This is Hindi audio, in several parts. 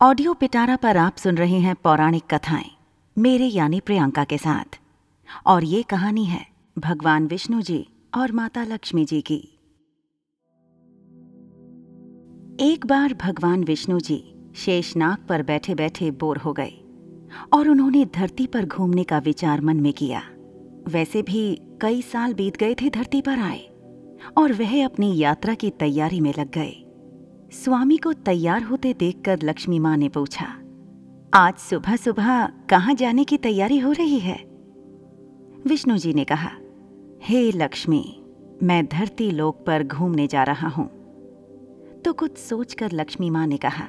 ऑडियो पिटारा पर आप सुन रहे हैं पौराणिक कथाएँ, मेरे यानी प्रियंका के साथ। और ये कहानी है भगवान विष्णु जी और माता लक्ष्मी जी की। एक बार भगवान विष्णु जी शेषनाग पर बैठे बैठे बोर हो गए और उन्होंने धरती पर घूमने का विचार मन में किया। वैसे भी कई साल बीत गए थे धरती पर आए और वह अपनी यात्रा की तैयारी में लग गए। स्वामी को तैयार होते देखकर लक्ष्मी माँ ने पूछा आज सुबह सुबह कहाँ जाने की तैयारी हो रही है? विष्णु जी ने कहा हे hey, लक्ष्मी मैं धरती लोक पर घूमने जा रहा हूँ। तो कुछ सोचकर लक्ष्मी माँ ने कहा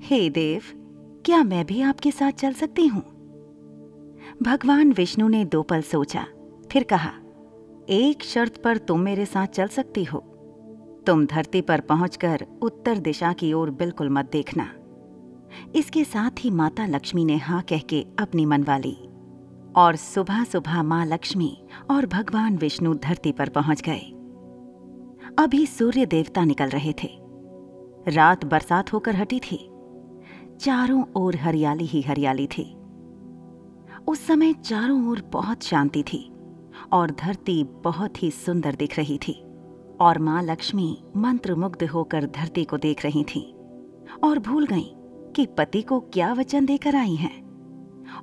हे hey, देव क्या मैं भी आपके साथ चल सकती हूँ? भगवान विष्णु ने दो पल सोचा फिर कहा एक शर्त पर तुम मेरे साथ चल सकती हो। तुम धरती पर पहुंचकर उत्तर दिशा की ओर बिल्कुल मत देखना। इसके साथ ही माता लक्ष्मी ने हाँ कह के अपनी मनवा ली। और सुबह सुबह माँ लक्ष्मी और भगवान विष्णु धरती पर पहुँच गए। अभी सूर्य देवता निकल रहे थे। रात बरसात होकर हटी थी। चारों ओर हरियाली ही हरियाली थी। उस समय चारों ओर बहुत शांति थी और धरती बहुत ही सुंदर दिख रही थी। और माँ लक्ष्मी मंत्रमुग्ध होकर धरती को देख रही थीं और भूल गईं कि पति को क्या वचन देकर आई हैं।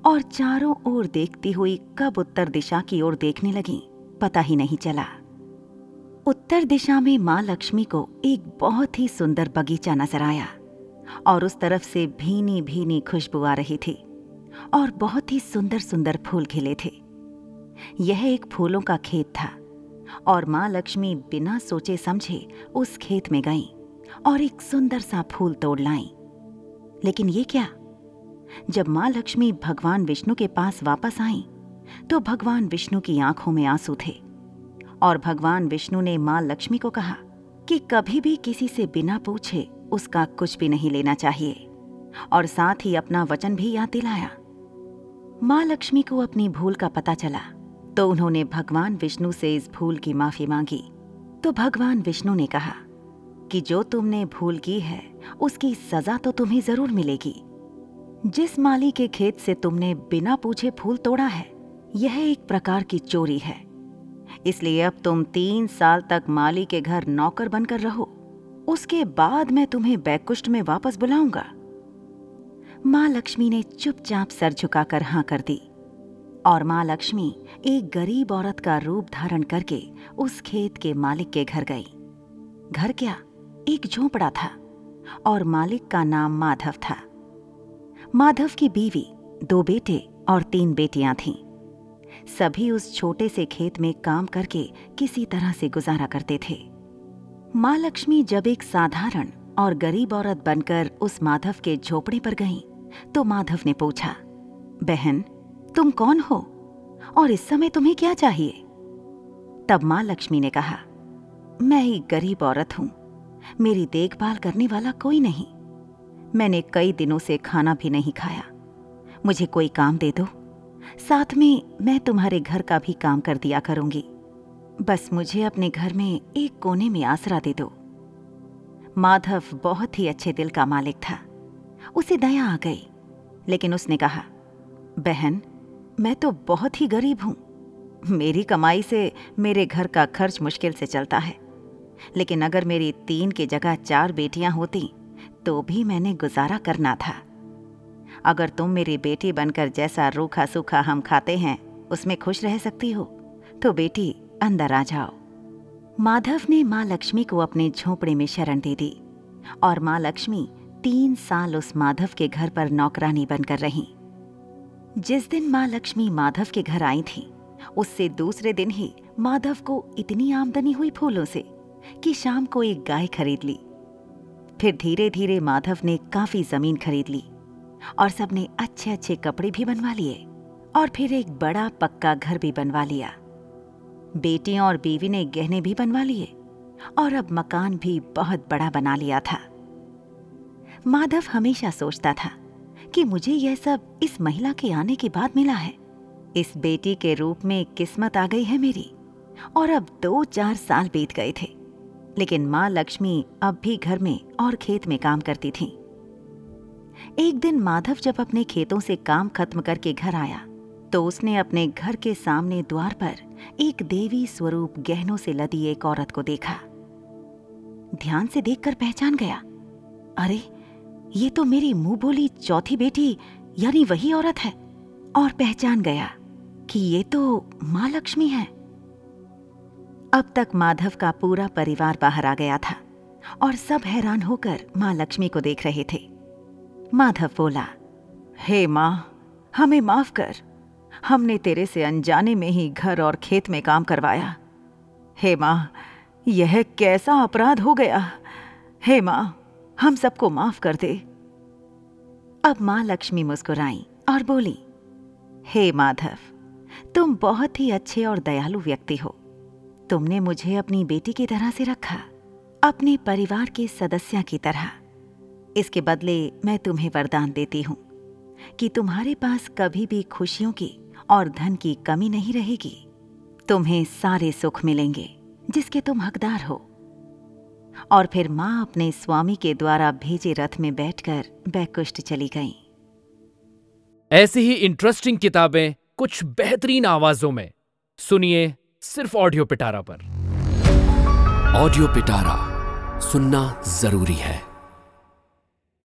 और चारों ओर देखती हुई कब उत्तर दिशा की ओर देखने लगी, पता ही नहीं चला। उत्तर दिशा में माँ लक्ष्मी को एक बहुत ही सुंदर बगीचा नज़र आया और उस तरफ़ से भीनी भीनी खुशबू आ रही थी और बहुत ही सुंदर सुंदर फूल खिले थे। यह एक फूलों का खेत था। और माँ लक्ष्मी बिना सोचे समझे उस खेत में गईं और एक सुंदर सा फूल तोड़ लाई। लेकिन ये क्या? जब माँ लक्ष्मी भगवान विष्णु के पास वापस आई तो भगवान विष्णु की आँखों में आँसू थे और भगवान विष्णु ने माँ लक्ष्मी को कहा कि कभी भी किसी से बिना पूछे उसका कुछ भी नहीं लेना चाहिए और साथ ही अपना वचन भी याद दिलाया। माँ लक्ष्मी को अपनी भूल का पता चला तो उन्होंने भगवान विष्णु से इस भूल की माफ़ी मांगी। तो भगवान विष्णु ने कहा, कि जो तुमने भूल की है, उसकी सजा तो तुम्हें ज़रूर मिलेगी। जिस माली के खेत से तुमने बिना पूछे फूल तोड़ा है, यह एक प्रकार की चोरी है। इसलिए अब तुम तीन साल तक माली के घर नौकर बनकर रहो। उसके बाद मैं तुम्हें बैकुष्ट में वापस बुलाऊँगा। माँ लक्ष्मी ने चुपचाप सर झुकाकर हाँ कर दी। और माँ लक्ष्मी एक गरीब औरत का रूप धारण करके उस खेत के मालिक के घर गई। घर क्या? एक झोपड़ा था और मालिक का नाम माधव था। माधव की बीवी दो बेटे और तीन बेटियाँ थीं। सभी उस छोटे से खेत में काम करके किसी तरह से गुजारा करते थे। माँ लक्ष्मी जब एक साधारण और गरीब औरत बनकर उस माधव के झोपड़े पर गईं, तो माधव ने पूछा बहन तुम कौन हो? और इस समय तुम्हें क्या चाहिए? तब माँ लक्ष्मी ने कहा, मैं एक गरीब औरत हूँ। मेरी देखभाल करने वाला कोई नहीं। मैंने कई दिनों से खाना भी नहीं खाया। मुझे कोई काम दे दो। साथ में मैं तुम्हारे घर का भी काम कर दिया करूँगी। बस मुझे अपने घर में एक कोने में आसरा दे दो। माधव बहुत ही अच्छे दिल का मालिक था। उसे दया आ गई, लेकिन उसने कहा, बहन मैं तो बहुत ही गरीब हूँ। मेरी कमाई से मेरे घर का खर्च मुश्किल से चलता है। लेकिन अगर मेरी तीन की जगह चार बेटियाँ होती तो भी मैंने गुजारा करना था। अगर तुम मेरी बेटी बनकर जैसा रूखा सूखा हम खाते हैं, उसमें खुश रह सकती हो तो बेटी अंदर आ जाओ। माधव ने माँ लक्ष्मी को अपने झोंपड़े में शरण दे दी, और माँ लक्ष्मी तीन साल उस माधव के घर पर नौकरानी बनकर रहीं। जिस दिन माँ लक्ष्मी माधव के घर आई थी, उससे दूसरे दिन ही माधव को इतनी आमदनी हुई फूलों से कि शाम को एक गाय खरीद ली। फिर धीरे धीरे माधव ने काफ़ी ज़मीन खरीद ली और सबने अच्छे अच्छे कपड़े भी बनवा लिए और फिर एक बड़ा पक्का घर भी बनवा लिया। बेटियों और बीवी ने गहने भी बनवा लिए और अब मकान भी बहुत बड़ा बना लिया था। माधव हमेशा सोचता था कि मुझे यह सब इस महिला के आने के बाद मिला है। इस बेटी के रूप में किस्मत आ गई है मेरी, और अब दो चार साल बीत गए थे। लेकिन माँ लक्ष्मी अब भी घर में और खेत में काम करती थी। एक दिन माधव जब अपने खेतों से काम खत्म करके घर आया तो उसने अपने घर के सामने द्वार पर एक देवी स्वरूप गहनों से लदी एक औरत को देखा। ध्यान से देखकर पहचान गया। अरे ये तो मेरी मुँह बोली चौथी बेटी, यानी वही औरत है। और पहचान गया कि ये तो माँ लक्ष्मी है। अब तक माधव का पूरा परिवार बाहर आ गया था और सब हैरान होकर माँ लक्ष्मी को देख रहे थे। माधव बोला, हे माँ, हमें माफ़ कर। हमने तेरे से अनजाने में ही घर और खेत में काम करवाया। हे माँ, यह कैसा अपराध हो गया। हे माँ हम सबको माफ़ कर दे। अब माँ लक्ष्मी मुस्कुराई और बोली, हे माधव, तुम बहुत ही अच्छे और दयालु व्यक्ति हो। तुमने मुझे अपनी बेटी की तरह से रखा, अपने परिवार के सदस्य की तरह। इसके बदले मैं तुम्हें वरदान देती हूँ कि तुम्हारे पास कभी भी खुशियों की और धन की कमी नहीं रहेगी। तुम्हें सारे सुख मिलेंगे जिसके तुम हकदार हो। और फिर माँ अपने स्वामी के द्वारा भेजे रथ में बैठकर बैकुष्ट चली गईं। ऐसी ही इंटरेस्टिंग किताबें कुछ बेहतरीन आवाजों में। सुनिए सिर्फ़ ऑडियो पिटारा पर। ऑडियो पिटारा सुनना ज़रूरी है।